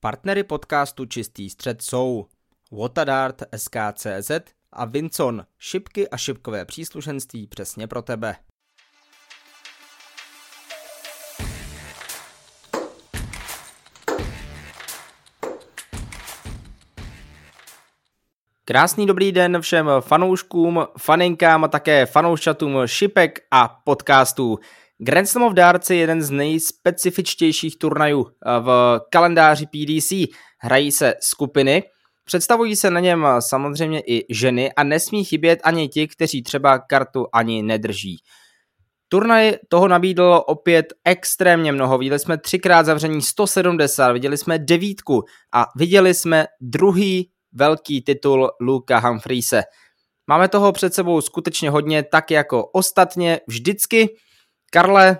Partnery podcastu Čistý střed jsou Watadart SKCZ a Vincon, šipky a šipkové příslušenství přesně pro tebe. Krásný dobrý den všem fanouškům, faninkám a také fanouščatům šipek a podcastů. Grand Slam of Darts je jeden z nejspecifičtějších turnajů eh, v kalendáři PDC. Hrají se skupiny, představují se na něm samozřejmě i ženy a nesmí chybět ani ti, kteří třeba kartu ani nedrží. Turnaj toho nabídl opět extrémně mnoho. Viděli jsme třikrát zavření 170, viděli jsme devítku a viděli jsme druhý velký titul Luka Humphreys. Máme toho před sebou skutečně hodně, tak jako ostatně vždycky. Karle,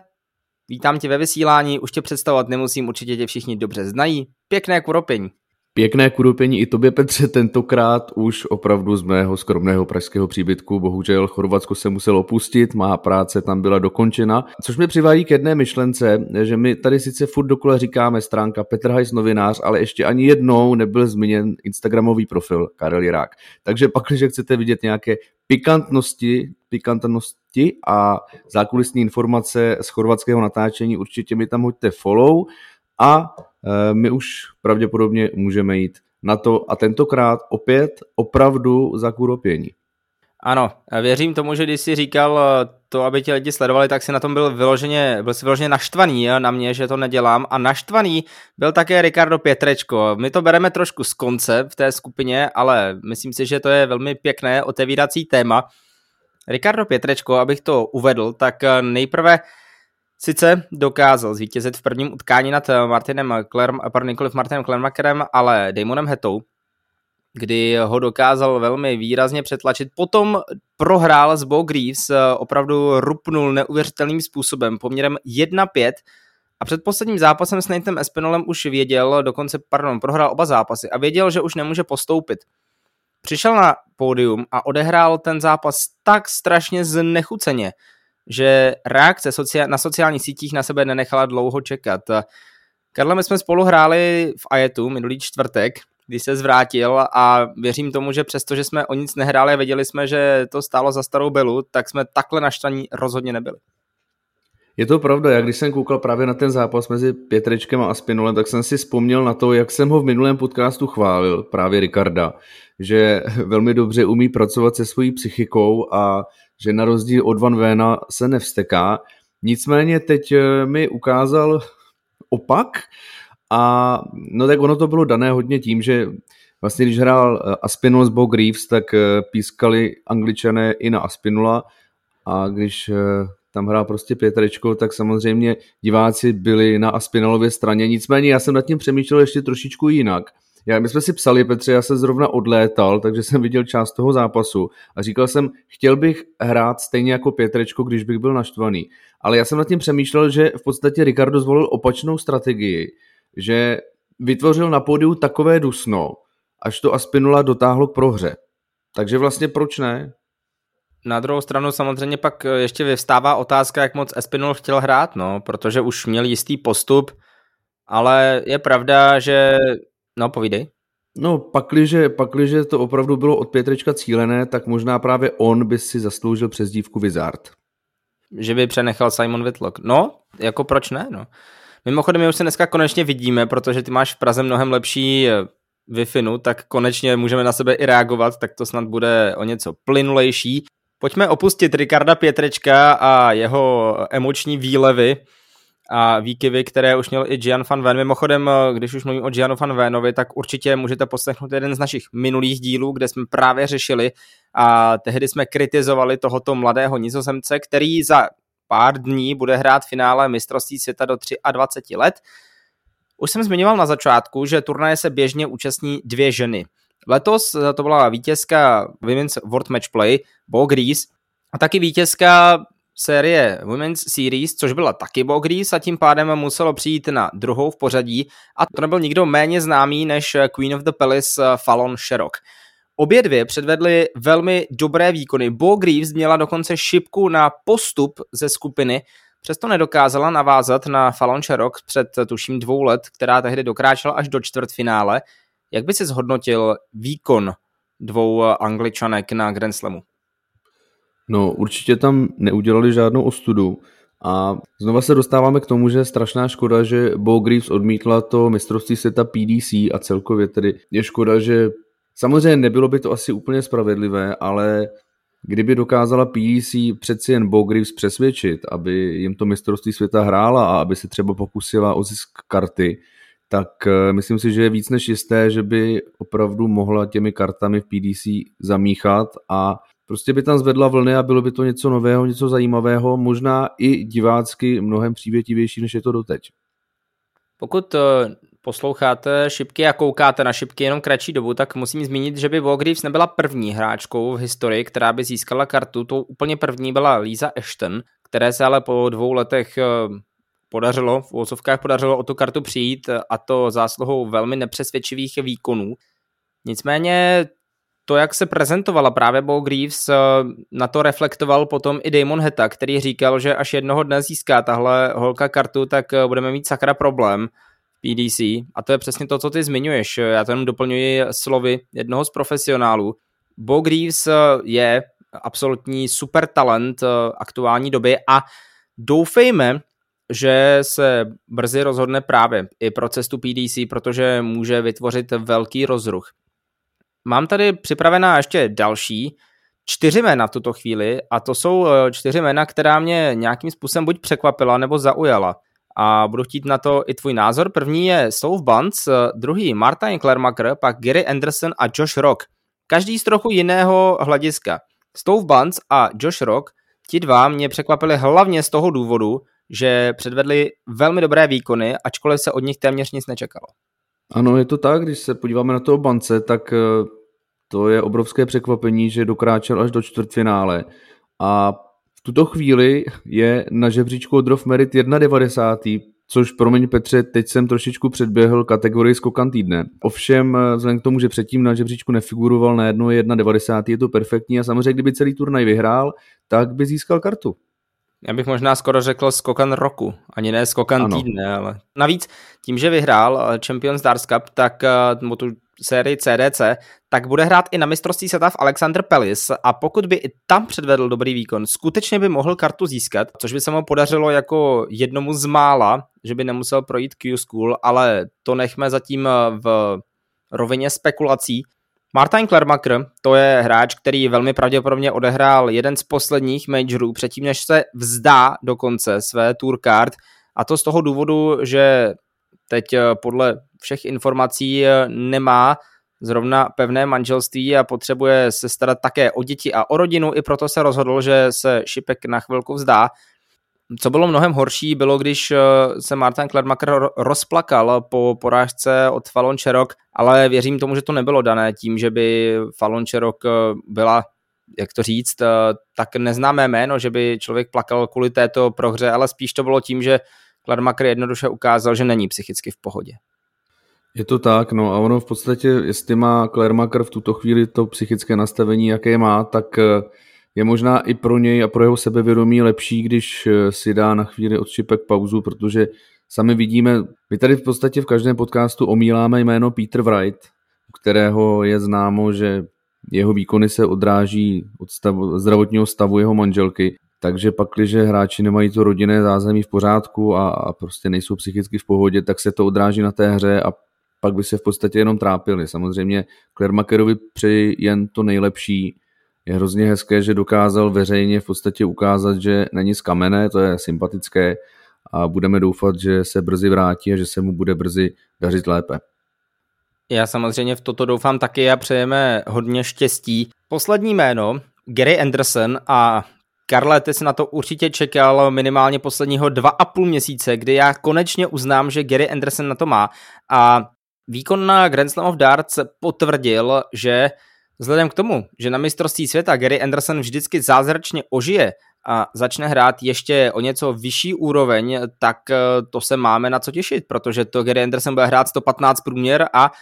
vítám tě ve vysílání, už tě představovat nemusím, určitě tě všichni dobře znají. Pěkné kuropení. Pěkné kudopení i tobě, Petře, tentokrát už opravdu z mého skromného pražského příbytku. Bohužel Chorvatsko se musel opustit, má práce tam byla dokončena, což mě přivádí k jedné myšlence, že my tady sice furt dokola říkáme stránka Petr Hajs novinář, ale ještě ani jednou nebyl zmíněn Instagramový profil Karel Jirák. Takže pak, když chcete vidět nějaké pikantnosti, pikantnosti a zákulisní informace z chorvatského natáčení, určitě mi tam hoďte follow a my už pravděpodobně můžeme jít na to a tentokrát opět opravdu za kuropění. Ano, věřím tomu, že když jsi říkal eh, to, aby ti lidi sledovali, tak si na tom byl vyloženě, byl si vyloženě naštvaný na mě, že to nedělám a naštvaný byl také Ricardo Pětrečko. My to bereme trošku z konce v té skupině, ale myslím si, že to je velmi pěkné otevírací téma. Ricardo Pětrečko, abych to uvedl, tak eh, nejprve Sice dokázal zvítězit v prvním utkání nad eh, Martinem Klerm, pardon, nikoliv Martinem Klermakerem, ale Damonem Hetou, kdy ho dokázal velmi výrazně přetlačit. Potom prohrál s Bo Greaves, eh, opravdu rupnul neuvěřitelným způsobem, poměrem 1-5 a před posledním zápasem s Nathanem Espinolem už věděl, dokonce, pardon, prohrál oba zápasy a věděl, že už nemůže postoupit. Přišel na pódium a odehrál ten zápas tak strašně znechuceně, že reakce na sociálních sítích na sebe nenechala dlouho čekat. Karle, my jsme spolu hráli v Ajetu minulý čtvrtek, když se zvrátil a věřím tomu, že přesto, že jsme o nic nehráli a věděli jsme, že to stálo za starou belu, tak jsme takhle naštvaní rozhodně nebyli. Je to pravda, já když jsem koukal právě na ten zápas mezi Pětrečkem a Aspinolem, tak jsem si vzpomněl na to, jak jsem ho v minulém podcastu chválil, právě Ricarda, že velmi dobře umí pracovat se svojí psychikou a že na rozdíl od Van Véna se nevsteká. Nicméně teď eh, mi ukázal opak a no tak ono to bylo dané hodně tím, že vlastně když hrál eh, Aspinul s Bo Greaves, tak eh, pískali angličané i na Aspinula a když tam hrál prostě Pětrečko, tak samozřejmě diváci byli na Aspinalově straně. Nicméně já jsem nad tím přemýšlel ještě trošičku jinak. Já, my jsme si psali, Petře, já se zrovna odlétal, takže jsem viděl část toho zápasu a říkal jsem, chtěl bych hrát stejně jako Pětrečko, když bych byl naštvaný. Ale já jsem nad tím přemýšlel, že v podstatě Ricardo zvolil opačnou strategii, že vytvořil na pódiu takové dusno, až to Aspinula dotáhlo k prohře. Takže vlastně proč ne? Na druhou stranu samozřejmě pak ještě vyvstává otázka, jak moc Espinol chtěl hrát, no, protože už měl jistý postup, ale je pravda, že No, povídej. No, pakliže, pakliže to opravdu bylo od Pětrečka cílené, tak možná právě on by si zasloužil přezdívku Wizard. Že by přenechal Simon Whitlock. No, jako proč ne, no. Mimochodem, my už se dneska konečně vidíme, protože ty máš v Praze mnohem lepší eh, wi tak konečně můžeme na sebe i reagovat, tak to snad bude o něco plynulejší. Pojďme opustit Ricarda Pětrečka a jeho emoční výlevy a výkyvy, které už měl i Gian van Ven. Mimochodem, když už mluvím o Gianu van Venovi, tak určitě můžete poslechnout jeden z našich minulých dílů, kde jsme právě řešili a tehdy jsme kritizovali tohoto mladého nizozemce, který za pár dní bude hrát finále mistrovství světa do 23 let. Už jsem zmiňoval na začátku, že turnaje se běžně účastní dvě ženy. Letos to byla vítězka Women's World Match Play, Bo Grease, a taky vítězka série Women's Series, což byla taky Bogris a tím pádem muselo přijít na druhou v pořadí a to nebyl nikdo méně známý než Queen of the Palace eh, Fallon Sherrock. Obě dvě předvedly velmi dobré výkony. Bo Greaves měla dokonce šipku na postup ze skupiny, přesto nedokázala navázat na Fallon Sherrock před tuším dvou let, která tehdy dokráčela až do čtvrtfinále. Jak by si zhodnotil výkon dvou angličanek na Grand Slamu? No určitě tam neudělali žádnou ostudu. A znova se dostáváme k tomu, že je strašná škoda, že Bo Greaves odmítla to mistrovství světa PDC a celkově tedy je škoda, že samozřejmě nebylo by to asi úplně spravedlivé, ale kdyby dokázala PDC přeci jen Bo Greaves přesvědčit, aby jim to mistrovství světa hrála a aby se třeba pokusila o zisk karty, tak eh, myslím si, že je víc než jisté, že by opravdu mohla těmi kartami v PDC zamíchat a prostě by tam zvedla vlny a bylo by to něco nového, něco zajímavého, možná i divácky mnohem přívětivější, než je to doteď. Pokud eh, posloucháte šipky a koukáte na šipky jenom kratší dobu, tak musím zmínit, že by Walgreaves nebyla první hráčkou v historii, která by získala kartu. Tou úplně první byla Lisa Ashton, které se ale po dvou letech eh, podařilo, v úvodzovkách podařilo o tu kartu přijít a to zásluhou velmi nepřesvědčivých výkonů. Nicméně to, jak se prezentovala právě Bo Greaves, na to reflektoval potom i Damon Heta, který říkal, že až jednoho dne získá tahle holka kartu, tak budeme mít sakra problém PDC. A to je přesně to, co ty zmiňuješ. Já to jenom doplňuji slovy jednoho z profesionálů. Bo Greaves je absolutní super talent aktuální doby a doufejme, že se brzy rozhodne právě i pro cestu PDC, protože může vytvořit velký rozruch. Mám tady připravená ještě další čtyři jména v tuto chvíli a to jsou eh, čtyři jména, která mě nějakým způsobem buď překvapila nebo zaujala. A budu chtít na to i tvůj názor. První je Stove Bunce, eh, druhý Martin Klermacher, pak Gary Anderson a Josh Rock. Každý z trochu jiného hlediska. Stove Bunce a Josh Rock, ti dva mě překvapili hlavně z toho důvodu, že předvedli velmi dobré výkony, ačkoliv se od nich téměř nic nečekalo. Ano, je to tak, když se podíváme na toho bance, tak eh, to je obrovské překvapení, že dokráčel až do čtvrtfinále a v tuto chvíli je na žebříčku od Rof Merit 1,90, což promiň Petře, teď jsem trošičku předběhl kategorii skokan týdne. Ovšem, eh, vzhledem k tomu, že předtím na žebříčku nefiguroval na jedno 1,90, je to perfektní a samozřejmě, kdyby celý turnaj vyhrál, tak by získal kartu. Já bych možná skoro řekl skokan roku, ani ne skokan ano. týdne, ale navíc tím, že vyhrál eh, Champions Stars Cup, tak uh, tu sérii CDC, tak bude hrát i na mistrovství světa v Alexander Pellis a pokud by i tam předvedl dobrý výkon, skutečně by mohl kartu získat, což by se mu podařilo jako jednomu z mála, že by nemusel projít Q-School, ale to nechme zatím eh, v rovině spekulací. Martin Klermacher, to je hráč, který velmi pravděpodobně odehrál jeden z posledních majorů předtím, než se vzdá dokonce své tour card a to z toho důvodu, že teď eh, podle všech informací eh, nemá zrovna pevné manželství a potřebuje se starat také o děti a o rodinu, i proto se rozhodl, že se Šipek na chvilku vzdá. Co bylo mnohem horší, bylo, když eh, se Martin Kledmacher rozplakal po porážce od Fallon Čerok, ale věřím tomu, že to nebylo dané tím, že by Fallon Čerok eh, byla jak to říct, eh, tak neznámé jméno, že by člověk plakal kvůli této prohře, ale spíš to bylo tím, že Kladmacher jednoduše ukázal, že není psychicky v pohodě. Je to tak, no a ono v podstatě, jestli má Klermacher v tuto chvíli to psychické nastavení, jaké má, tak je možná i pro něj a pro jeho sebevědomí lepší, když eh, si dá na chvíli od šipek pauzu, protože sami vidíme, my tady v podstatě v každém podcastu omíláme jméno Peter Wright, u kterého je známo, že jeho výkony se odráží od stavu, zdravotního stavu jeho manželky. Takže pak, když hráči nemají to rodinné zázemí v pořádku a, a prostě nejsou psychicky v pohodě, tak se to odráží na té hře a pak by se v podstatě jenom trápili. Samozřejmě Klermakerovi přeji jen to nejlepší, je hrozně hezké, že dokázal veřejně v podstatě ukázat, že není z kamene, to je sympatické a budeme doufat, že se brzy vrátí a že se mu bude brzy dařit lépe. Já samozřejmě v toto doufám taky a přejeme hodně štěstí. Poslední jméno, Gary Anderson a Karle, ty jsi na to určitě čekal minimálně posledního dva a půl měsíce, kdy já konečně uznám, že Gary Anderson na to má a výkon na Grand Slam of Darts potvrdil, že Vzhledem k tomu, že na mistrovství světa Gary Anderson vždycky zázračně ožije a začne hrát ještě o něco vyšší úroveň, tak eh, to se máme na co těšit, protože to Gary Anderson bude hrát 115 průměr a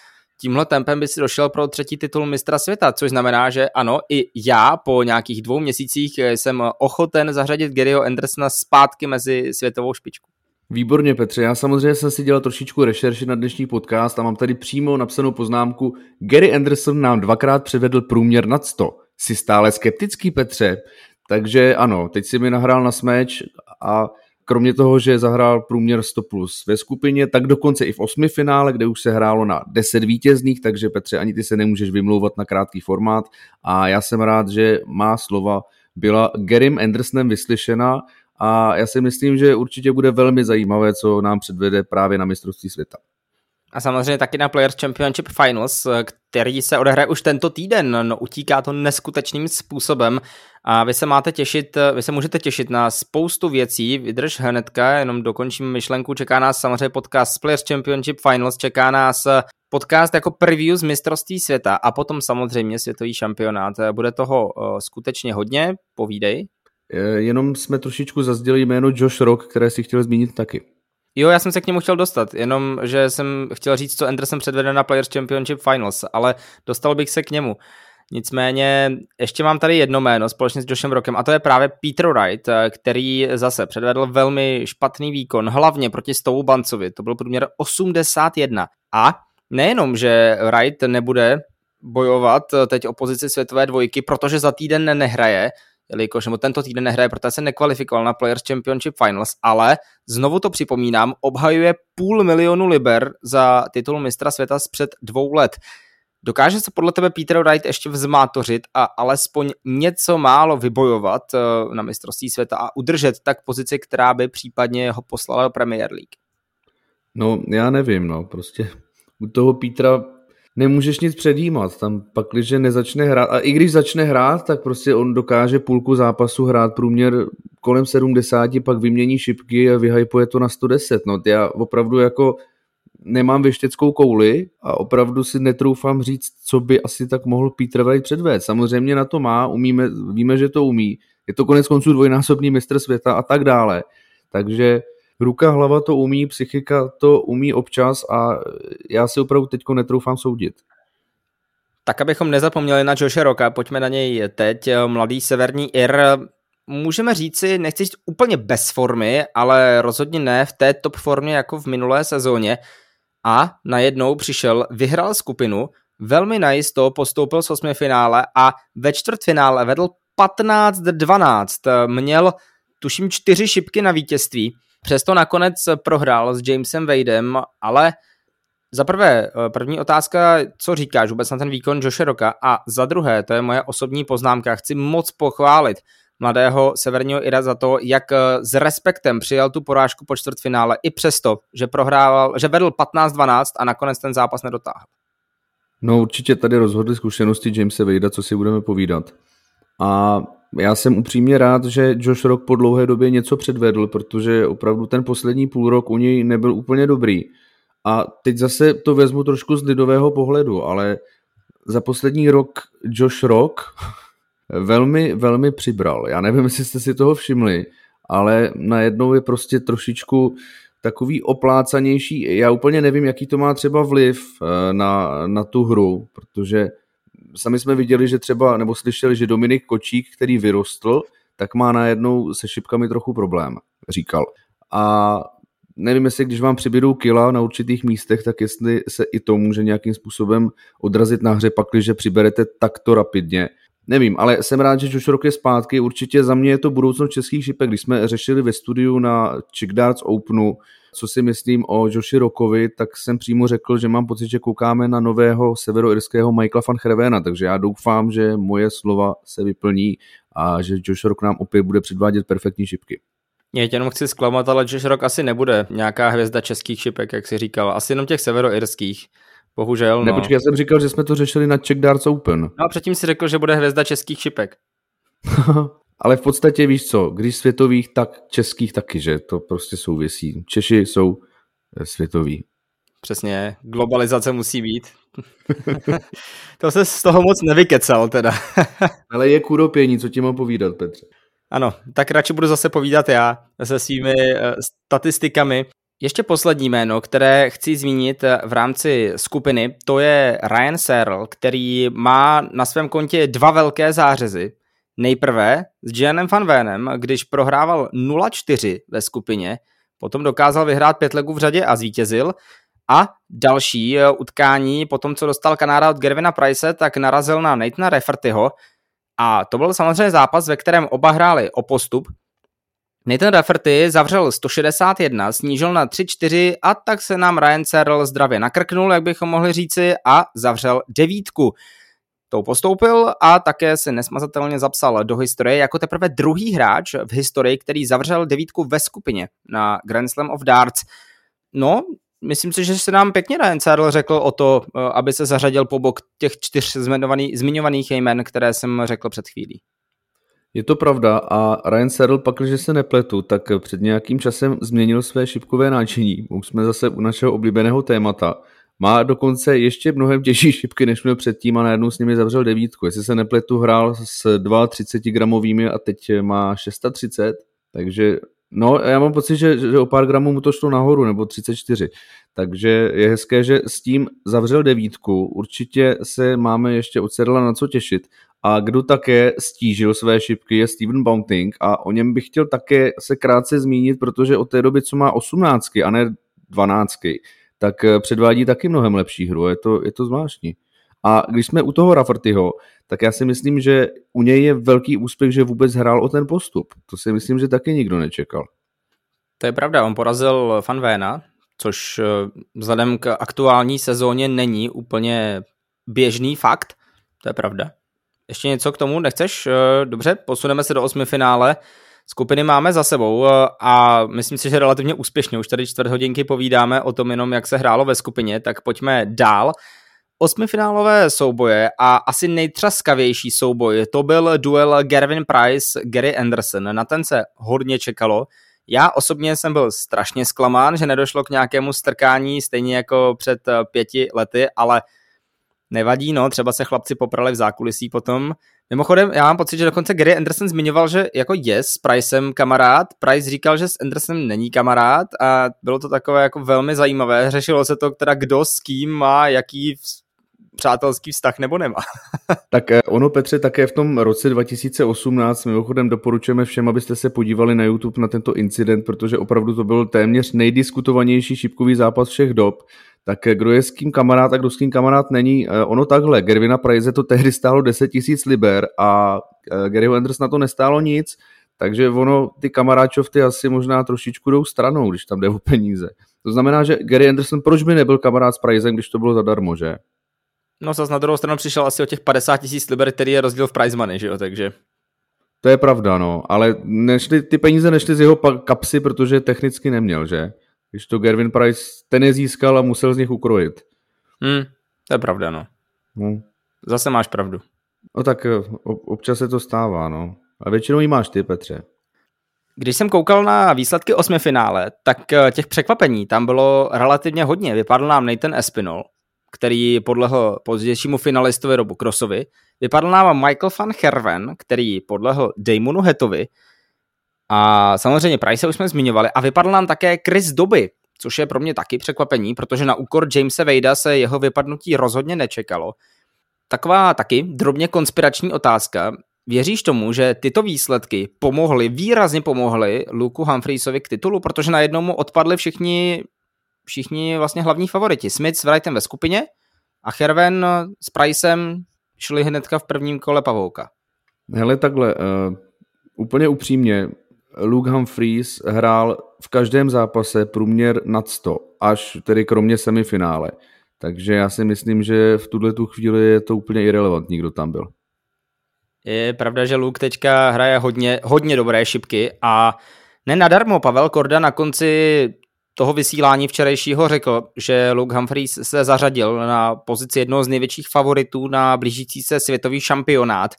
tímhle tempem by si došel pro třetí titul mistra světa, což znamená, že ano, i já po nějakých dvou měsících jsem ochoten zařadit Garyho Andersona zpátky mezi světovou špičku. Výborně, Petře. Já samozřejmě jsem si dělal trošičku rešerši na dnešní podcast a mám tady přímo napsanou poznámku. Gary Anderson nám dvakrát převedl průměr nad 100. Jsi stále skeptický, Petře? Takže ano, teď si mi nahrál na smeč a kromě toho, že zahrál průměr 100 plus ve skupině, tak dokonce i v osmi finále, kde už se hrálo na 10 vítězných, takže Petře, ani ty se nemůžeš vymlouvat na krátký formát a já jsem rád, že má slova byla Garym Andersonem vyslyšena a já si myslím, že určitě bude velmi zajímavé, co nám předvede právě na mistrovství světa. A samozřejmě taky na Players Championship Finals, který se odehraje už tento týden. No, utíká to neskutečným způsobem a vy se máte těšit, vy se můžete těšit na spoustu věcí. Vydrž hnedka, jenom dokončím myšlenku. Čeká nás samozřejmě podcast Players Championship Finals, čeká nás podcast jako preview z mistrovství světa a potom samozřejmě světový šampionát. Bude toho eh, skutečně hodně, povídej. Jenom jsme trošičku zazděli jméno Josh Rock, které si chtěl zmínit taky. Jo, já jsem se k němu chtěl dostat, jenom že jsem chtěl říct, co Anderson předvede na Players Championship Finals, ale dostal bych se k němu. Nicméně ještě mám tady jedno jméno společně s Joshem Rockem a to je právě Peter Wright, který zase předvedl velmi špatný výkon, hlavně proti Stovu Bancovi, to byl průměr 81. A nejenom, že Wright nebude bojovat teď o pozici světové dvojky, protože za týden nehraje, jelikož nebo tento týden nehraje, protože se nekvalifikoval na Players Championship Finals, ale znovu to připomínám, obhajuje půl milionu liber za titul mistra světa z před dvou let. Dokáže se podle tebe Peter Wright ještě vzmátořit a alespoň něco málo vybojovat eh, na mistrovství světa a udržet tak pozici, která by případně ho poslala do Premier League? No, já nevím, no, prostě u toho Petra nemůžeš nic předjímat. Tam pak, když nezačne hrát, a i když začne hrát, tak prostě on dokáže půlku zápasu hrát průměr kolem 70, pak vymění šipky a vyhypuje to na 110. No, já opravdu jako nemám věštěckou kouli a opravdu si netroufám říct, co by asi tak mohl Peter Wright předvést. Samozřejmě na to má, umíme, víme, že to umí. Je to konec konců dvojnásobný mistr světa a tak dále. Takže ruka, hlava to umí, psychika to umí občas a já si opravdu teďko netroufám soudit. Tak abychom nezapomněli na Joše Roka, pojďme na něj teď. Mladý severní Ir, můžeme říci, nechci říct úplně bez formy, ale rozhodně ne v té top formě jako v minulé sezóně. A najednou přišel, vyhrál skupinu, velmi najisto postoupil z osmi finále a ve čtvrtfinále vedl 15-12. Měl tuším čtyři šipky na vítězství Přesto nakonec prohrál s Jamesem Wadem, ale za prvé, eh, první otázka, co říkáš vůbec na ten výkon Joshe Roka a za druhé, to je moje osobní poznámka, chci moc pochválit mladého severního Ira za to, jak eh, s respektem přijal tu porážku po čtvrtfinále i přesto, že prohrával, že vedl 15-12 a nakonec ten zápas nedotáhl. No určitě tady rozhodly zkušenosti Jamesa Vejda, co si budeme povídat. A já jsem upřímně rád, že Josh Rock po dlouhé době něco předvedl, protože opravdu ten poslední půl rok u něj nebyl úplně dobrý. A teď zase to vezmu trošku z lidového pohledu, ale za poslední rok Josh Rock velmi, velmi přibral. Já nevím, jestli jste si toho všimli, ale najednou je prostě trošičku takový oplácanější. Já úplně nevím, jaký to má třeba vliv eh, na, na tu hru, protože sami jsme viděli, že třeba, nebo slyšeli, že Dominik Kočík, který vyrostl, tak má najednou se šipkami trochu problém, říkal. A nevím, jestli když vám přibydou kila na určitých místech, tak jestli se i to může nějakým způsobem odrazit na hře, pak, když přiberete takto rapidně. Nevím, ale jsem rád, že Josh Rock je zpátky. Určitě za mě je to budoucnost českých šipek. Když jsme řešili ve studiu na Chick Darts Openu, co si myslím o Joshi Rockovi, tak jsem přímo řekl, že mám pocit, že koukáme na nového severoirského Michaela van Hervena, takže já doufám, že moje slova se vyplní a že Josh Rock nám opět bude předvádět perfektní šipky. Já tě jenom chci zklamat, ale Josh Rock asi nebude nějaká hvězda českých šipek, jak si říkal. Asi jenom těch severoirských. Bohužel, no. Nepočkej, já jsem říkal, že jsme to řešili na Czech Darts Open. No a předtím si řekl, že bude hvězda českých šipek. Ale v podstatě víš co, když světových, tak českých taky, že to prostě souvisí. Češi jsou eh, světoví. Přesně, globalizace musí být. to se z toho moc nevykecal teda. Ale je kuropění, co ti mám povídat, Petře. Ano, tak radši budu zase povídat já se svými uh, statistikami. Ještě poslední jméno, které chci zmínit v rámci skupiny, to je Ryan Searle, který má na svém kontě dva velké zářezy. Nejprve s Janem Van Venem, když prohrával 0-4 ve skupině, potom dokázal vyhrát pět legů v řadě a zvítězil. A další eh, utkání, po tom, co dostal Kanára od Gervina Price, tak narazil na Nathana Raffertyho. A to byl samozřejmě zápas, ve kterém oba hráli o postup, Nathan Rafferty zavřel 161, snížil na 3-4 a tak se nám Ryan Searle zdravě nakrknul, jak bychom mohli říci, a zavřel devítku. Tou postoupil a také se nesmazatelně zapsal do historie jako teprve druhý hráč v historii, který zavřel devítku ve skupině na Grand Slam of Darts. No, myslím si, že se nám pěkně Ryan Searle řekl o to, eh, aby se zařadil po bok těch čtyř zmiňovaných jmen, které jsem řekl před chvílí. Je to pravda a Ryan Searle pak, že se nepletu, tak před nějakým časem změnil své šipkové náčiní. Už jsme zase u našeho oblíbeného témata. Má dokonce ještě mnohem těžší šipky, než měl předtím a najednou s nimi zavřel devítku. Jestli se nepletu, hrál s 32 gramovými a teď má 630, takže no já mám pocit, že, že o pár gramů mu to šlo nahoru, nebo 34. Takže je hezké, že s tím zavřel devítku. Určitě se máme ještě od Sedla na co těšit. A kdo také stížil své šipky je Steven Bounting a o něm bych chtěl také se krátce zmínit, protože od té doby, co má 18 a ne 12, tak eh, předvádí taky mnohem lepší hru. Je to, je to zvláštní. A když jsme u toho Raffertyho, tak já si myslím, že u něj je velký úspěch, že vůbec hrál o ten postup. To si myslím, že taky nikdo nečekal. To je pravda, on porazil Fanvéna, což eh, vzhledem k aktuální sezóně není úplně běžný fakt. To je pravda. Ještě něco k tomu nechceš? Eh, dobře, posuneme se do osmi finále. Skupiny máme za sebou eh, a myslím si, že relativně úspěšně. Už tady čtvrt hodinky povídáme o tom jenom, jak se hrálo ve skupině, tak pojďme dál. Osmifinálové souboje a asi nejtřaskavější souboj, to byl duel Gervin Price, Gary Anderson. Na ten se hodně čekalo. Já osobně jsem byl strašně zklamán, že nedošlo k nějakému strkání, stejně jako před eh, pěti lety, ale nevadí, no, třeba se chlapci poprali v zákulisí potom. Mimochodem, já mám pocit, že dokonce Gary Anderson zmiňoval, že jako je s Pricem kamarád, Price říkal, že s Andersonem není kamarád a bylo to takové jako velmi zajímavé. Řešilo se to, teda kdo s kým má jaký přátelský vztah nebo nemá. tak eh, ono, Petře, také v tom roce 2018 mimochodem doporučujeme všem, abyste se podívali na YouTube na tento incident, protože opravdu to byl téměř nejdiskutovanější šipkový zápas všech dob. Tak kdo je s kým kamarád a kdo s kým kamarád není, eh, ono takhle, Gervina Price to tehdy stálo 10 000 liber a eh, Garyho Anders na to nestálo nic, takže ono, ty kamaráčovty asi možná trošičku jdou stranou, když tam jde o peníze. To znamená, že Gary Anderson, proč by nebyl kamarád s Pricem, když to bylo zadarmo, že? No zase na druhou stranu přišel asi o těch 50 tisíc liber, který je rozdíl v prize money, že jo, takže... To je pravda, no, ale nešli, ty peníze nešly z jeho kapsy, protože technicky neměl, že? Když to Gervin Price, ten je získal a musel z nich ukrojit. Hmm, to je pravda, no. Hmm. Zase máš pravdu. No tak eh, občas se to stává, no. A většinou ji máš ty, Petře. Když jsem koukal na výsledky osmi finále, tak eh, těch překvapení tam bylo relativně hodně. Vypadl nám Nathan Espinol, který podlehl pozdějšímu finalistovi Robu Crossovi. Vypadl nám Michael van Herven, který podlehl Damonu Hetovi. A samozřejmě Price už jsme zmiňovali. A vypadl nám také Chris Doby, což je pro mě taky překvapení, protože na úkor Jamesa Vejda se jeho vypadnutí rozhodně nečekalo. Taková taky drobně konspirační otázka. Věříš tomu, že tyto výsledky pomohly, výrazně pomohly Luku Humphreysovi k titulu, protože najednou mu odpadli všichni, všichni vlastně hlavní favoriti. Smith s Wrightem ve skupině a Herven s Pricem šli hnedka v prvním kole pavouka. Hele, takhle, uh, úplně upřímně, Luke Humphreys hrál v každém zápase průměr nad 100, až tedy kromě semifinále. Takže já si myslím, že v tuhle tu chvíli je to úplně irrelevantní, kdo tam byl. Je pravda, že Luke teďka hraje hodně, hodně dobré šipky a nenadarmo Pavel Korda na konci toho vysílání včerejšího řekl, že Luke Humphreys se zařadil na pozici jednoho z největších favoritů na blížící se světový šampionát.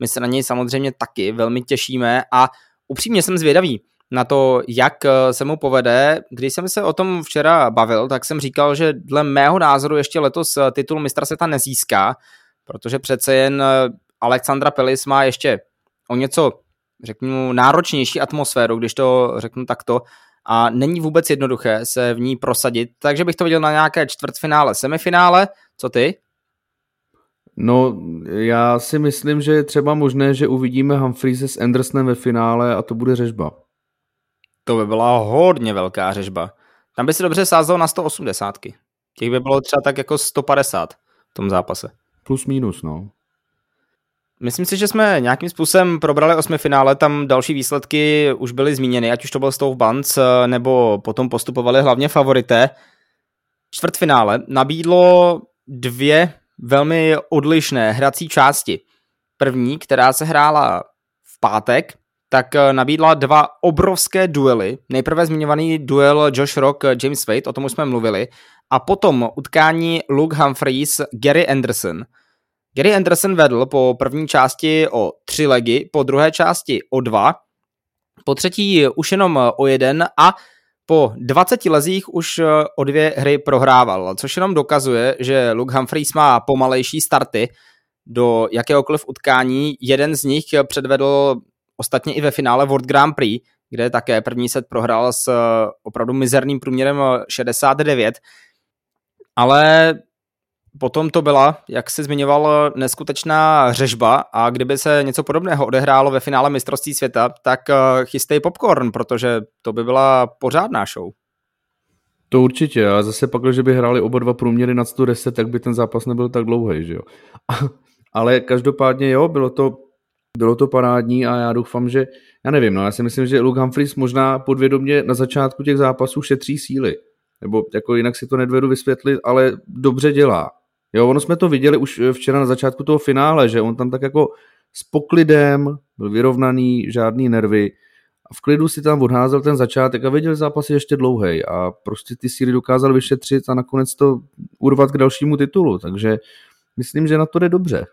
My se na něj samozřejmě taky velmi těšíme a upřímně jsem zvědavý na to, jak eh, se mu povede. Když jsem se o tom včera bavil, tak jsem říkal, že dle mého názoru ještě letos eh, titul mistra světa nezíská, protože přece jen eh, Alexandra Pelis má ještě o něco, řeknu, náročnější atmosféru, když to řeknu takto, a není vůbec jednoduché se v ní prosadit, takže bych to viděl na nějaké čtvrtfinále, semifinále. Co ty? No, já si myslím, že je třeba možné, že uvidíme Humphreys s Andersonem ve finále a to bude řežba. To by byla hodně velká řežba. Tam by si dobře sázal na 180. Těch by bylo třeba tak jako 150 v tom zápase. Plus minus, no. Myslím si, že jsme nějakým způsobem probrali osmi finále, tam další výsledky už byly zmíněny, ať už to byl Stove Buns, nebo potom postupovali hlavně favorité. Čtvrtfinále nabídlo dvě velmi odlišné hrací části. První, která se hrála v pátek, tak nabídla dva obrovské duely. Nejprve zmiňovaný duel Josh Rock, James Wade, o tom už jsme mluvili, a potom utkání Luke Humphreys, Gary Anderson – Gary Anderson vedl po první části o tři legy, po druhé části o dva, po třetí už jenom o jeden a po 20 lezích už o dvě hry prohrával, což jenom dokazuje, že Luke Humphreys má pomalejší starty do jakéhokoliv utkání. Jeden z nich předvedl ostatně i ve finále World Grand Prix, kde také první set prohrál s opravdu mizerným průměrem 69. Ale Potom to byla, jak si zmiňoval, neskutečná řežba a kdyby se něco podobného odehrálo ve finále mistrovství světa, tak eh, chystej popcorn, protože to by byla pořádná show. To určitě, a zase pak, že by hráli oba dva průměry nad 110, tak by ten zápas nebyl tak dlouhý, že jo. Ale každopádně jo, bylo to, bylo to parádní a já doufám, že, já nevím, no já si myslím, že Luke Humphries možná podvědomě na začátku těch zápasů šetří síly. Nebo jako jinak si to nedvedu vysvětlit, ale dobře dělá. Jo, ono jsme to viděli už eh, včera na začátku toho finále, že on tam tak jako s poklidem, byl vyrovnaný, žádný nervy a v klidu si tam odházel ten začátek a viděl zápas ještě dlouhý a prostě ty síly dokázal vyšetřit a nakonec to urvat k dalšímu titulu, takže myslím, že na to jde dobře.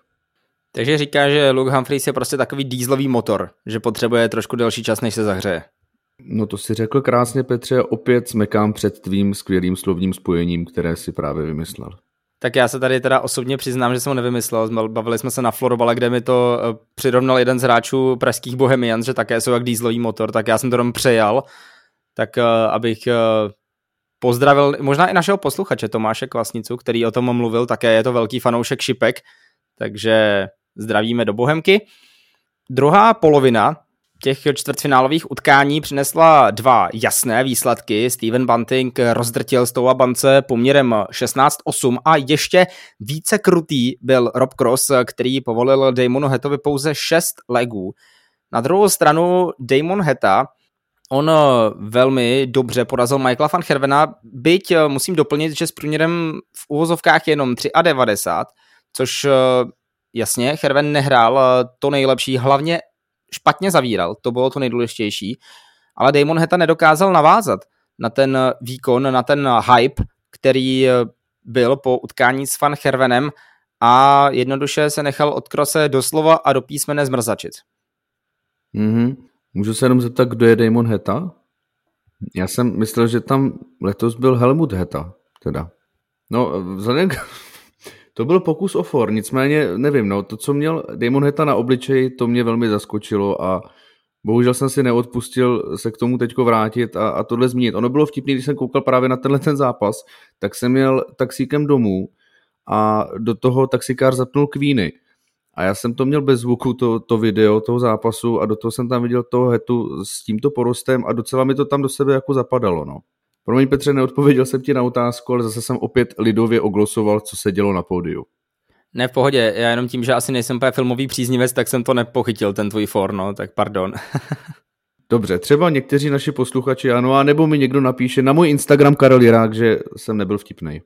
Takže říká, že Luke Humphries je prostě takový dýzlový motor, že potřebuje trošku delší čas, než se zahřeje. No to si řekl krásně, Petře, opět smekám před tvým skvělým slovním spojením, které si právě vymyslel. Tak já se tady teda osobně přiznám, že jsem ho nevymyslel. Bavili jsme se na Florobale, kde mi to eh, přirovnal jeden z hráčů pražských Bohemians, že také jsou jak dýzlový motor, tak já jsem to jenom přejal, tak eh, abych eh, pozdravil možná i našeho posluchače Tomáše Kvasnicu, který o tom mluvil, také je to velký fanoušek šipek, takže zdravíme do Bohemky. Druhá polovina těch čtvrtfinálových utkání přinesla dva jasné výsledky. Steven Bunting rozdrtil Stoua Bance poměrem 16-8 a ještě více krutý byl Rob Cross, který povolil Damonu Hetovi pouze 6 legů. Na druhou stranu Damon Heta On velmi dobře porazil Michaela van Hervena, byť musím doplnit, že s průměrem v uvozovkách jenom 3,90, což jasně, Herven nehrál to nejlepší, hlavně špatně zavíral, to bylo to nejdůležitější, ale Damon Heta nedokázal navázat na ten výkon, na ten hype, který byl po utkání s Van Hervenem a jednoduše se nechal od krose doslova a do písmene zmrzačit. Mm-hmm. Můžu se jenom zeptat, kdo je Damon Heta? Já jsem myslel, že tam letos byl Helmut Heta, teda. No, vzhledem k, to byl pokus o for, nicméně nevím, no, to, co měl Damon Heta na obličeji, to mě velmi zaskočilo a bohužel jsem si neodpustil se k tomu teďko vrátit a, a tohle zmínit. Ono bylo vtipný, když jsem koukal právě na tenhle ten zápas, tak jsem měl taxíkem domů a do toho taxikář zapnul Queeny. A já jsem to měl bez zvuku, to, to video toho zápasu a do toho jsem tam viděl toho hetu s tímto porostem a docela mi to tam do sebe jako zapadalo, no. Promiň Petře, neodpověděl jsem ti na otázku, ale zase jsem opět lidově oglosoval, co se dělo na pódiu. Ne, v pohodě, já jenom tím, že asi nejsem úplně filmový příznivec, tak jsem to nepochytil, ten tvůj for, no, tak pardon. Dobře, třeba někteří naši posluchači ano, a nebo mi někdo napíše na můj Instagram Karel Jirák, že jsem nebyl vtipný.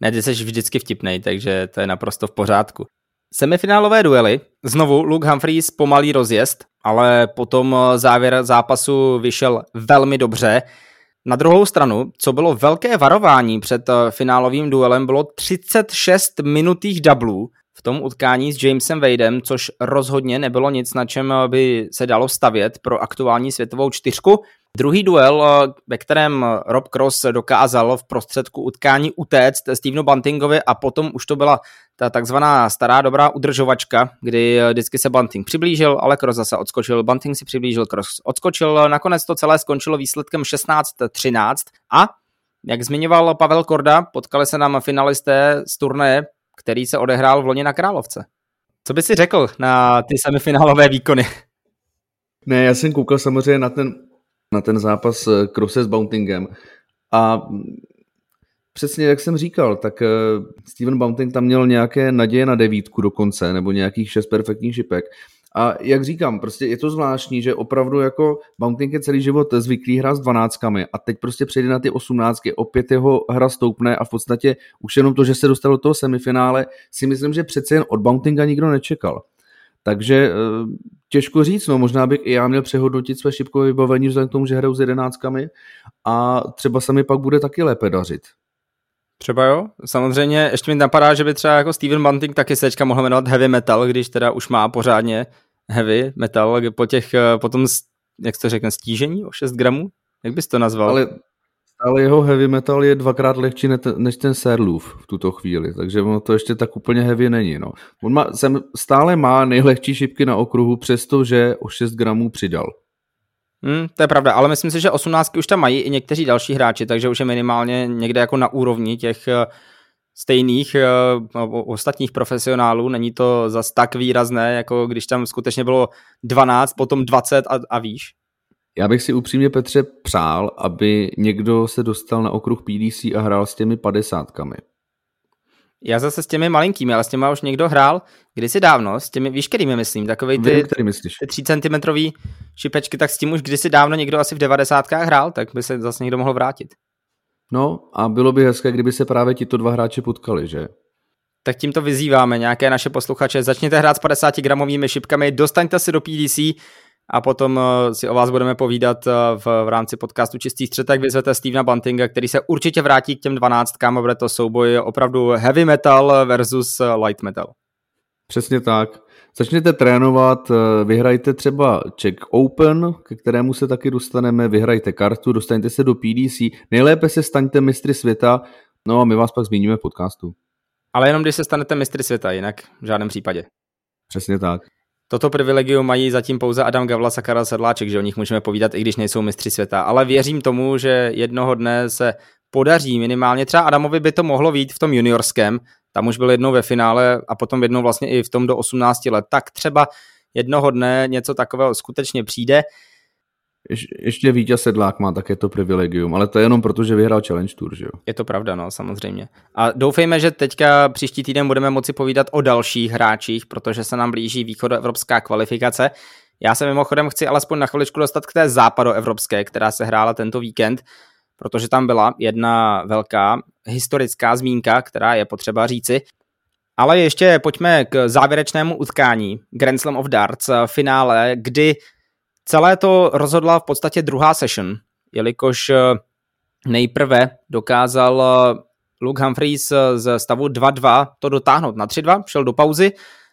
Ne, ty jsi vždycky vtipný, takže to je naprosto v pořádku. Semifinálové duely, znovu Luke Humphreys pomalý rozjezd, ale potom závěr zápasu vyšel velmi dobře. Na druhou stranu, co bylo velké varování před eh, finálovým duelem, bylo 36 minutých dublů v tom utkání s Jamesem Wadem, což rozhodně nebylo nic, na čem eh, by se dalo stavět pro aktuální světovou čtyřku. Druhý duel, eh, ve kterém Rob Cross dokázal v prostředku utkání utéct Stevenu Buntingovi a potom už to byla ta takzvaná stará dobrá udržovačka, kdy eh, vždycky se Bunting přiblížil, ale Cross zase odskočil, Bunting si přiblížil, Cross odskočil, nakonec to celé skončilo výsledkem 16-13 a jak zmiňoval Pavel Korda, potkali se nám finalisté z turnaje, který se odehrál v loni na Královce. Co by si řekl na ty semifinálové výkony? Ne, já jsem koukal samozřejmě na ten, na ten zápas Krose s Bountingem. A přesně jak jsem říkal, tak eh, Steven Bounting tam měl nějaké naděje na devítku dokonce, nebo nějakých šest perfektních šipek. A jak říkám, prostě je to zvláštní, že opravdu jako Bounting je celý život zvyklý hrát s dvanáctkami a teď prostě přejde na ty osmnáctky, opět jeho hra stoupne a v podstatě už jenom to, že se dostal do toho semifinále, si myslím, že přece jen od Bountinga nikdo nečekal. Takže eh, těžko říct, no možná bych i já měl přehodnotit své šipkové vybavení vzhledem k tomu, že hraju s jedenáctkami a třeba se mi pak bude taky lépe dařit. Třeba jo, samozřejmě ještě mi napadá, že by třeba jako Steven Bunting taky se teďka mohl jmenovat heavy metal, když teda už má pořádně heavy metal po těch, eh, potom, jak to řekne, stížení o 6 gramů? Jak bys to nazval? Ale, ale jeho heavy metal je dvakrát lehčí než ten Serlův v tuto chvíli, takže ono to ještě tak úplně heavy není. No. On má, sem stále má nejlehčí šipky na okruhu, přestože o 6 gramů přidal. Hmm, to je pravda, ale myslím si, že 18 už tam mají i někteří další hráči, takže už je minimálně někde jako na úrovni těch eh, stejných uh, ostatních profesionálů. Není to zas tak výrazné, jako když tam skutečně bylo 12, potom 20 a, a výš. Já bych si upřímně, Petře, přál, aby někdo se dostal na okruh PDC a hrál s těmi padesátkami. Já zase s těmi malinkými, ale s těmi už někdo hrál kdysi dávno, s těmi, víš, kterými myslím, takový ty, který myslíš? ty 3 cm šipečky, tak s tím už kdysi dávno někdo asi v 90. hrál, tak by se zase někdo mohl vrátit. No a bylo by hezké, kdyby se právě tito dva hráči potkali, že? Tak tímto vyzýváme nějaké naše posluchače, začněte hrát s 50 gramovými šipkami, dostaňte se do PDC a potom eh, si o vás budeme povídat eh, v, v rámci podcastu Čistý střed, tak vyzvete Stevena Buntinga, který se určitě vrátí k těm 12 a bude to souboj opravdu heavy metal versus eh, light metal. Přesně tak. Začněte trénovat, vyhrajte třeba Czech Open, ke kterému se taky dostaneme, vyhrajte kartu, dostaňte se do PDC, nejlépe se staňte mistry světa, no a my vás pak zmíníme v podcastu. Ale jenom když se stanete mistry světa, jinak v žádném případě. Přesně tak. Toto privilegium mají zatím pouze Adam Gavlas a Karel Sedláček, že o nich můžeme povídat, i když nejsou mistři světa. Ale věřím tomu, že jednoho dne se podaří minimálně. Třeba Adamovi by to mohlo být v tom juniorském, tam už byl jednou ve finále a potom jednou vlastně i v tom do 18 let. Tak třeba jednoho dne něco takového skutečně přijde. Ještě Vítěz Sedlák má také to privilegium, ale to je jenom proto, že vyhrál Challenge Tour, že jo? Je to pravda, no, samozřejmě. A doufejme, že teďka příští týden budeme moci povídat o dalších hráčích, protože se nám blíží východoevropská kvalifikace. Já se mimochodem chci alespoň na chviličku dostat k té západoevropské, která se hrála tento víkend, protože tam byla jedna velká historická zmínka, která je potřeba říci. Ale ještě pojďme k závěrečnému utkání Grand Slam of Darts, finále, kdy Celé to rozhodla v podstatě druhá session, jelikož eh, nejprve dokázal eh, Luke Humphreys eh, ze stavu 2-2 to dotáhnout na 3-2, šel do pauzy,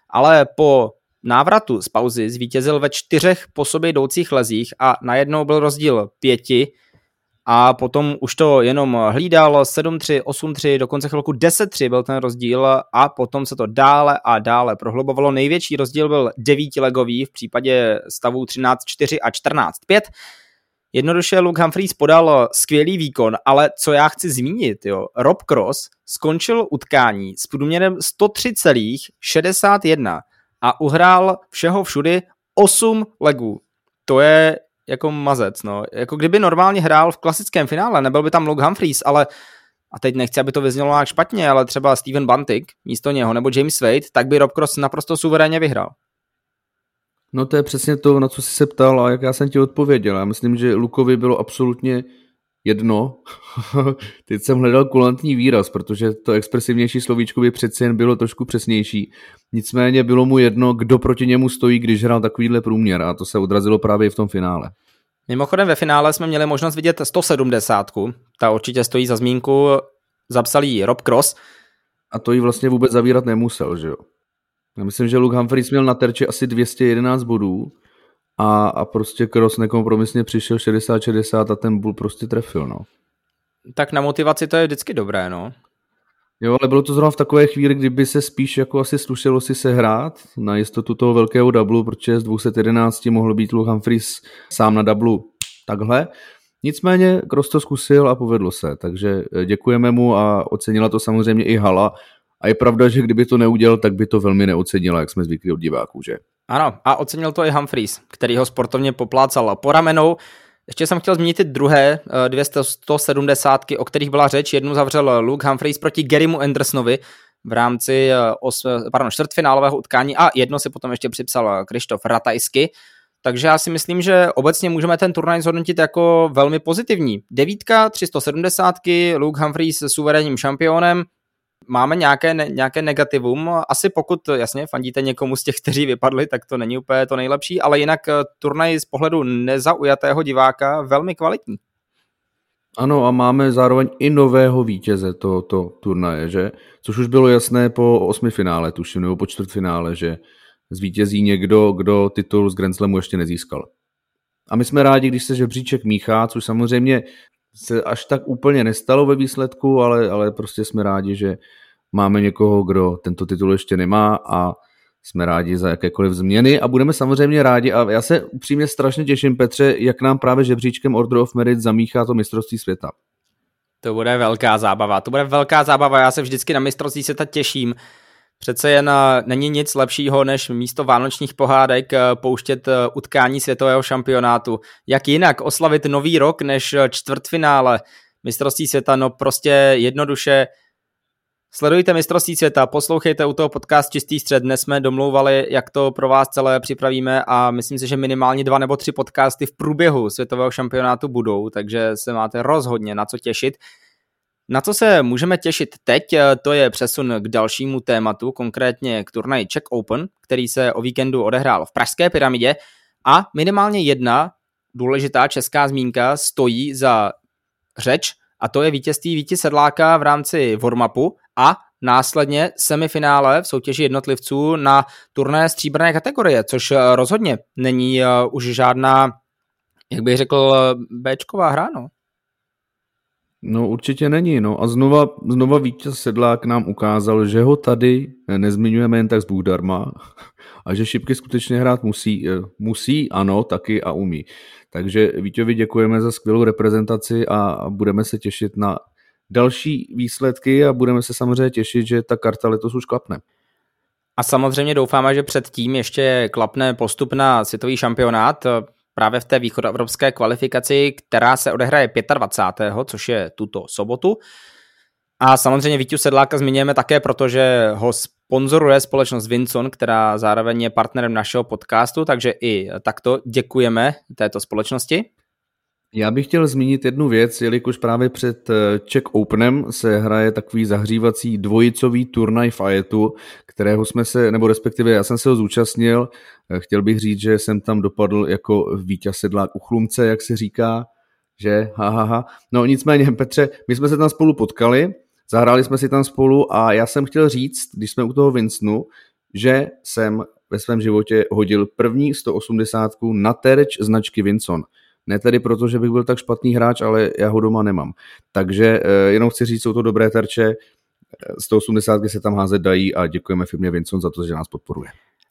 ale po návratu z pauzy zvítězil ve čtyřech po sobě jdoucích lezích a najednou byl rozdíl pěti a potom už to jenom hlídal 7-3, 8-3, dokonce chvilku 10-3 byl ten rozdíl a potom se to dále a dále prohlubovalo. Největší rozdíl byl devítilegový v případě stavu 13-4 a 14-5. Jednoduše Luke Humphreys podal skvělý výkon, ale co já chci zmínit, jo, Rob Cross skončil utkání s průměrem 103,61 a uhrál všeho všudy 8 legů. To je jako mazec, no. Jako kdyby normálně hrál v klasickém finále, nebyl by tam Luke Humphreys, ale a teď nechci, aby to vyznělo nějak špatně, ale třeba Steven Bunting místo něho, nebo James Wade, tak by Rob Cross naprosto suverénně vyhrál. No to je přesně to, na co jsi se ptal a jak já jsem ti odpověděl. Já myslím, že Lukovi bylo absolutně jedno. Teď jsem hledal kulantní výraz, protože to expresivnější slovíčko by přeci jen bylo trošku přesnější. Nicméně bylo mu jedno, kdo proti němu stojí, když hrál takovýhle průměr a to se odrazilo právě v tom finále. Mimochodem ve finále jsme měli možnost vidět 170. Ta určitě stojí za zmínku. Zapsal jí Rob Cross. A to jí vlastně vůbec zavírat nemusel, že jo? Já myslím, že Luke Humphries měl na terči asi 211 bodů a, a prostě Cross nekompromisně přišel 60-60 a ten bull prostě trefil, no. Tak na motivaci to je vždycky dobré, no. Jo, ale bylo to zrovna v takové chvíli, kdyby se spíš jako asi slušelo si se hrát na jistotu toho velkého dublu, protože z 211 mohl být Luke Humphries sám na dublu takhle. Nicméně Kroos to zkusil a povedlo se, takže eh, děkujeme mu a ocenila to samozřejmě i Hala. A je pravda, že kdyby to neudělal, tak by to velmi neocenila, jak jsme zvyklí od diváků, že? Ano, a ocenil to i Humphries, který ho sportovně poplácal po ramenou. Ještě jsem chtěl zmínit ty druhé eh, dvě 170, o kterých byla řeč. Jednu zavřel Luke Humphries proti Garymu Andersonovi v rámci eh, os, pardon, čtvrtfinálového utkání a jedno si potom ještě připsal Krištof Ratajsky. Takže já si myslím, že obecně můžeme ten turnaj zhodnotit jako velmi pozitivní. Devítka, 370, Luke Humphries suverénním šampionem, máme nějaké, ne, nějaké negativum. Asi pokud, jasně, fandíte někomu z těch, kteří vypadli, tak to není úplně to nejlepší, ale jinak eh, turnaj z pohledu nezaujatého diváka velmi kvalitní. Ano a máme zároveň i nového vítěze tohoto turnaje, že? Což už bylo jasné po osmi finále, tuším, nebo po čtvrtfinále, že zvítězí někdo, kdo titul z Grand Slamu ještě nezískal. A my jsme rádi, když se žebříček míchá, což samozřejmě se až tak úplně nestalo ve výsledku, ale, ale prostě jsme rádi, že máme někoho, kdo tento titul ještě nemá a jsme rádi za jakékoliv změny a budeme samozřejmě rádi. A já se upřímně strašně těším, Petře, jak nám právě žebříčkem Order of Merit zamíchá to mistrovství světa. To bude velká zábava, to bude velká zábava, já se vždycky na mistrovství světa těším, Přece jen není nic lepšího, než místo vánočních pohádek eh, pouštět eh, utkání světového šampionátu. Jak jinak oslavit nový rok než čtvrtfinále mistrovství světa? No prostě jednoduše Sledujte mistrovství světa, poslouchejte u toho podcast Čistý střed. Dnes jsme domlouvali, jak to pro vás celé připravíme a myslím si, že minimálně dva nebo tři podcasty v průběhu světového šampionátu budou, takže se máte rozhodně na co těšit. Na co se můžeme těšit teď, eh, to je přesun k dalšímu tématu, konkrétně k turnaji Czech Open, který se o víkendu odehrál v Pražské pyramidě a minimálně jedna důležitá česká zmínka stojí za řeč a to je vítězství Víti Sedláka v rámci warmapu a následně semifinále v soutěži jednotlivců na turné stříbrné kategorie, což eh, rozhodně není uh, už žádná, jak bych řekl, Bčková hra, no. No určitě není, no a znova, znova vítěz Sedlák nám ukázal, že ho tady nezmiňujeme jen tak z Bůh darma a že šipky skutečně hrát musí, eh, musí, ano, taky a umí. Takže Vítěvi děkujeme za skvělou reprezentaci a budeme se těšit na další výsledky a budeme se samozřejmě těšit, že ta karta letos už klapne. A samozřejmě doufáme, že předtím ještě klapne postup na světový šampionát právě v té východoevropské kvalifikaci, která se odehraje 25., což je tuto sobotu. A samozřejmě Vítěz Sedláka zmiňujeme také, protože ho sponzoruje společnost Vinson, která zároveň je partnerem našeho podcastu, takže i takto děkujeme této společnosti. Já bych chtěl zmínit jednu věc, jelikož právě před eh, Czech Openem se hraje takový zahřívací dvojicový turnaj v Ajetu, kterého jsme se, nebo respektive já jsem se ho zúčastnil. Eh, chtěl bych říct, že jsem tam dopadl jako vítěz sedlák u chlumce, jak se říká, že ha, ha, ha. No nicméně, Petře, my jsme se tam spolu potkali, zahráli jsme si tam spolu a já jsem chtěl říct, když jsme u toho Vincenu, že jsem ve svém životě hodil první 180 na terč značky Vinson. Ne tedy proto, že bych byl tak špatný hráč, ale já ho doma nemám. Takže eh, jenom chci říct, jsou to dobré terče, 180 se tam házet dají a děkujeme firmě Vinson za to, že nás podporuje.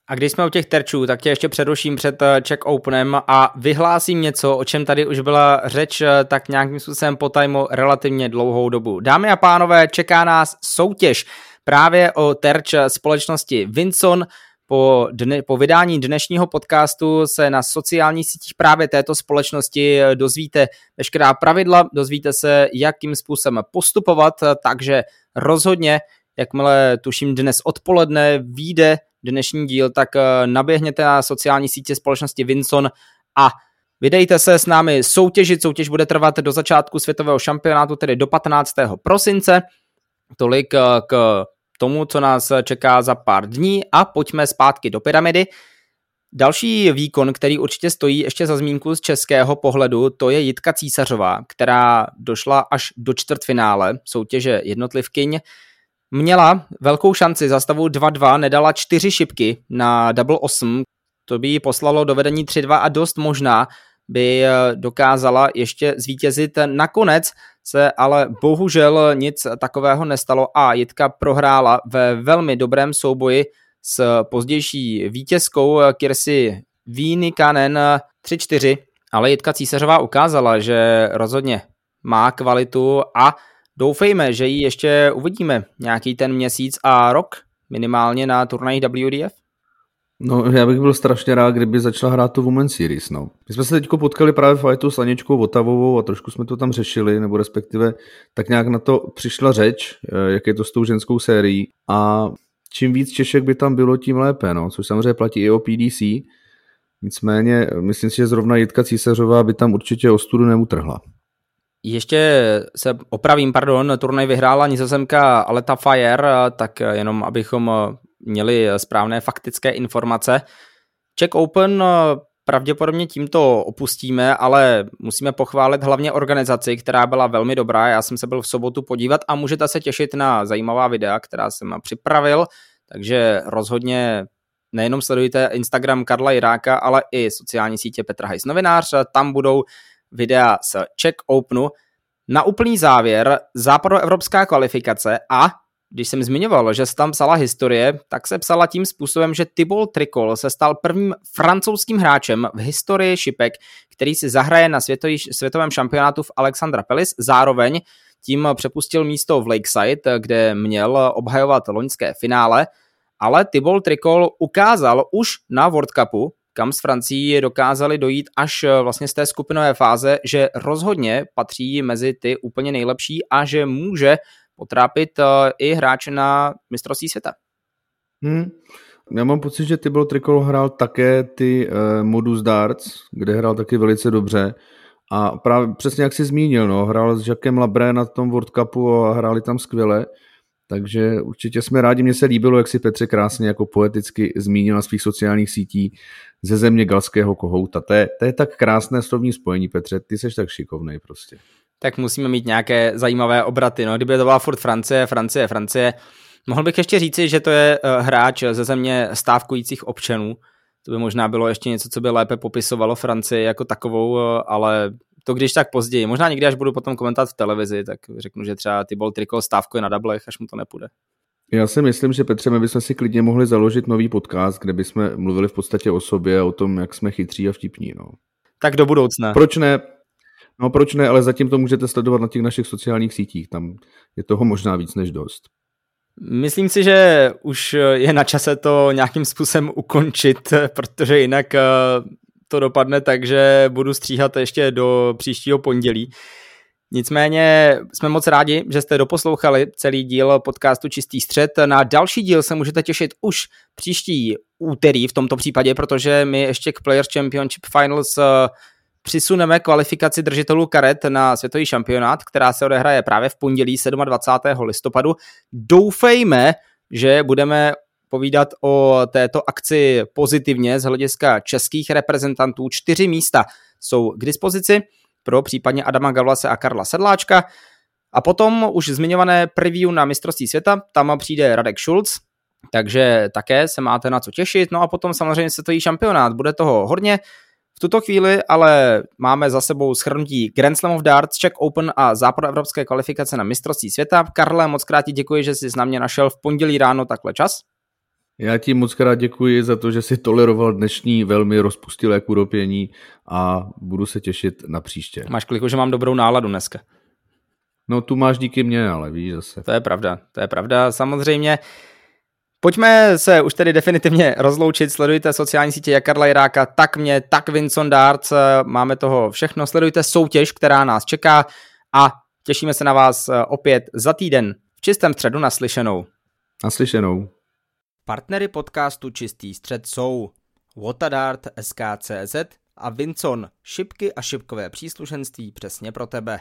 A když jsme u těch terčů, tak tě ještě předuším před eh, Czech Openem a vyhlásím něco, o čem tady už byla řeč eh, tak nějakým způsobem po tajmu relativně dlouhou dobu. Dámy a pánové, čeká nás soutěž právě o terč společnosti Vinson. Po, dne, po vydání dnešního podcastu se na sociálních sítích právě této společnosti dozvíte veškerá pravidla, dozvíte se, jakým způsobem postupovat, takže rozhodně, jakmile tuším dnes odpoledne vyjde dnešní díl, tak naběhněte na sociální sítě společnosti Vinson a Vydejte se s námi soutěžit, soutěž bude trvat do začátku světového šampionátu, tedy do 15. prosince. Tolik k tomu, co nás čeká za pár dní a pojďme zpátky do pyramidy. Další výkon, který určitě stojí ještě za zmínku z českého pohledu, to je Jitka Císařová, která došla až do čtvrtfinále soutěže jednotlivkyň. Měla velkou šanci za stavu 2-2, nedala čtyři šipky na double 8, To by ji poslalo do vedení 3-2 a dost možná by dokázala ještě zvítězit. Nakonec se ale bohužel nic takového nestalo a Jitka prohrála ve velmi dobrém souboji s pozdější vítězkou Kirsi Vínikanen 3-4, ale Jitka Císařová ukázala, že rozhodně má kvalitu a doufejme, že ji ještě uvidíme nějaký ten měsíc a rok minimálně na turnajích WDF. No, já bych byl strašně rád, kdyby začala hrát tu Women's Series, no. My jsme se teď potkali právě v fightu s Aničkou Votavovou a trošku jsme to tam řešili, nebo respektive tak nějak na to přišla řeč, eh, jak je to s tou ženskou sérií a čím víc Češek by tam bylo, tím lépe, no, což samozřejmě platí i o PDC, nicméně myslím si, že zrovna Jitka Císařová by tam určitě ostudu neutrhla. Ještě se opravím, pardon, turnaj vyhrála nizozemka Aleta Fire, tak jenom abychom měli správné faktické informace. Czech Open pravděpodobně tímto opustíme, ale musíme pochválit hlavně organizaci, která byla velmi dobrá. Já jsem se byl v sobotu podívat a můžete se těšit na zajímavá videa, která jsem připravil, takže rozhodně nejenom sledujte Instagram Karla Jiráka, ale i sociální sítě Petra Hajs novinář, tam budou videa z Czech Openu. Na úplný závěr západoevropská kvalifikace a když jsem zmiňoval, že se tam psala historie, tak se psala tím způsobem, že Tybol Tricol se stal prvním francouzským hráčem v historii šipek, který si zahraje na světový, světovém šampionátu v Alexandra Pelis. Zároveň tím přepustil místo v Lakeside, kde měl obhajovat loňské finále, ale Tybol Tricol ukázal už na World Cupu, kam s Francií dokázali dojít až vlastně z té skupinové fáze, že rozhodně patří mezi ty úplně nejlepší a že může potrápit uh, i hráče na mistrovství světa. Hmm. Já mám pocit, že Tybal Trikol hrál také ty uh, modus darts, kde hrál taky velice dobře. A právě přesně jak jsi zmínil, no, hrál s Jackem Labré na tom World Cupu a hráli tam skvěle. Takže určitě jsme rádi, mně se líbilo, jak si Petře krásně jako poeticky zmínil na svých sociálních sítích ze země galského kohouta. To je, to je tak krásné slovní spojení, Petře, ty jsi tak šikovnej prostě tak musíme mít nějaké zajímavé obraty. No, kdyby to byla furt Francie, Francie, Francie. Mohl bych ještě říci, že to je uh, hráč ze země stávkujících občanů. To by možná bylo ještě něco, co by lépe popisovalo Francii jako takovou, uh, ale to když tak později. Možná někdy, až budu potom komentovat v televizi, tak řeknu, že třeba Tybol Trikol stávkuje na dablech, až mu to nepůjde. Já si myslím, že Petře, my bychom si klidně mohli založit nový podcast, kde bychom mluvili v podstatě o sobě, o tom, jak jsme chytří a vtipní. No. Tak do budoucna. Proč ne? No proč ne, ale zatím to můžete sledovat na těch našich sociálních sítích, tam je toho možná víc než dost. Myslím si, že už je na čase to nějakým způsobem ukončit, protože jinak eh, to dopadne tak, že budu stříhat ještě do příštího pondělí. Nicméně jsme moc rádi, že jste doposlouchali celý díl podcastu Čistý střed. Na další díl se můžete těšit už příští úterý v tomto případě, protože my ještě k Players Championship Finals eh, přisuneme kvalifikaci držitelů karet na světový šampionát, která se odehraje právě v pondělí 27. listopadu. Doufejme, že budeme povídat o této akci pozitivně z hlediska českých reprezentantů. Čtyři místa jsou k dispozici pro případně Adama Gavlase a Karla Sedláčka. A potom už zmiňované preview na mistrovství světa, tam přijde Radek Schulz, takže také se máte na co těšit. No a potom samozřejmě světový šampionát, bude toho hodně tuto chvíli ale máme za sebou schrnutí Grand Slam of Darts, Czech Open a západoevropské kvalifikace na mistrovství světa. Karle, moc krát ti děkuji, že jsi na mě našel v pondělí ráno takhle čas. Já ti moc krát děkuji za to, že jsi toleroval dnešní velmi rozpustilé kuropění a budu se těšit na příště. Máš kliku, že mám dobrou náladu dneska. No tu máš díky mně, ale víš zase. To je pravda, to je pravda. Samozřejmě Pojďme se už tedy definitivně rozloučit. Sledujte sociální sítě jak Karla Jiráka, tak mě, tak Vincent Darts. Máme toho všechno. Sledujte soutěž, která nás čeká a těšíme se na vás opět za týden v čistém středu naslyšenou. Naslyšenou. Partnery podcastu Čistý střed jsou Watadart SKCZ a Vincon, šipky a šipkové příslušenství přesně pro tebe.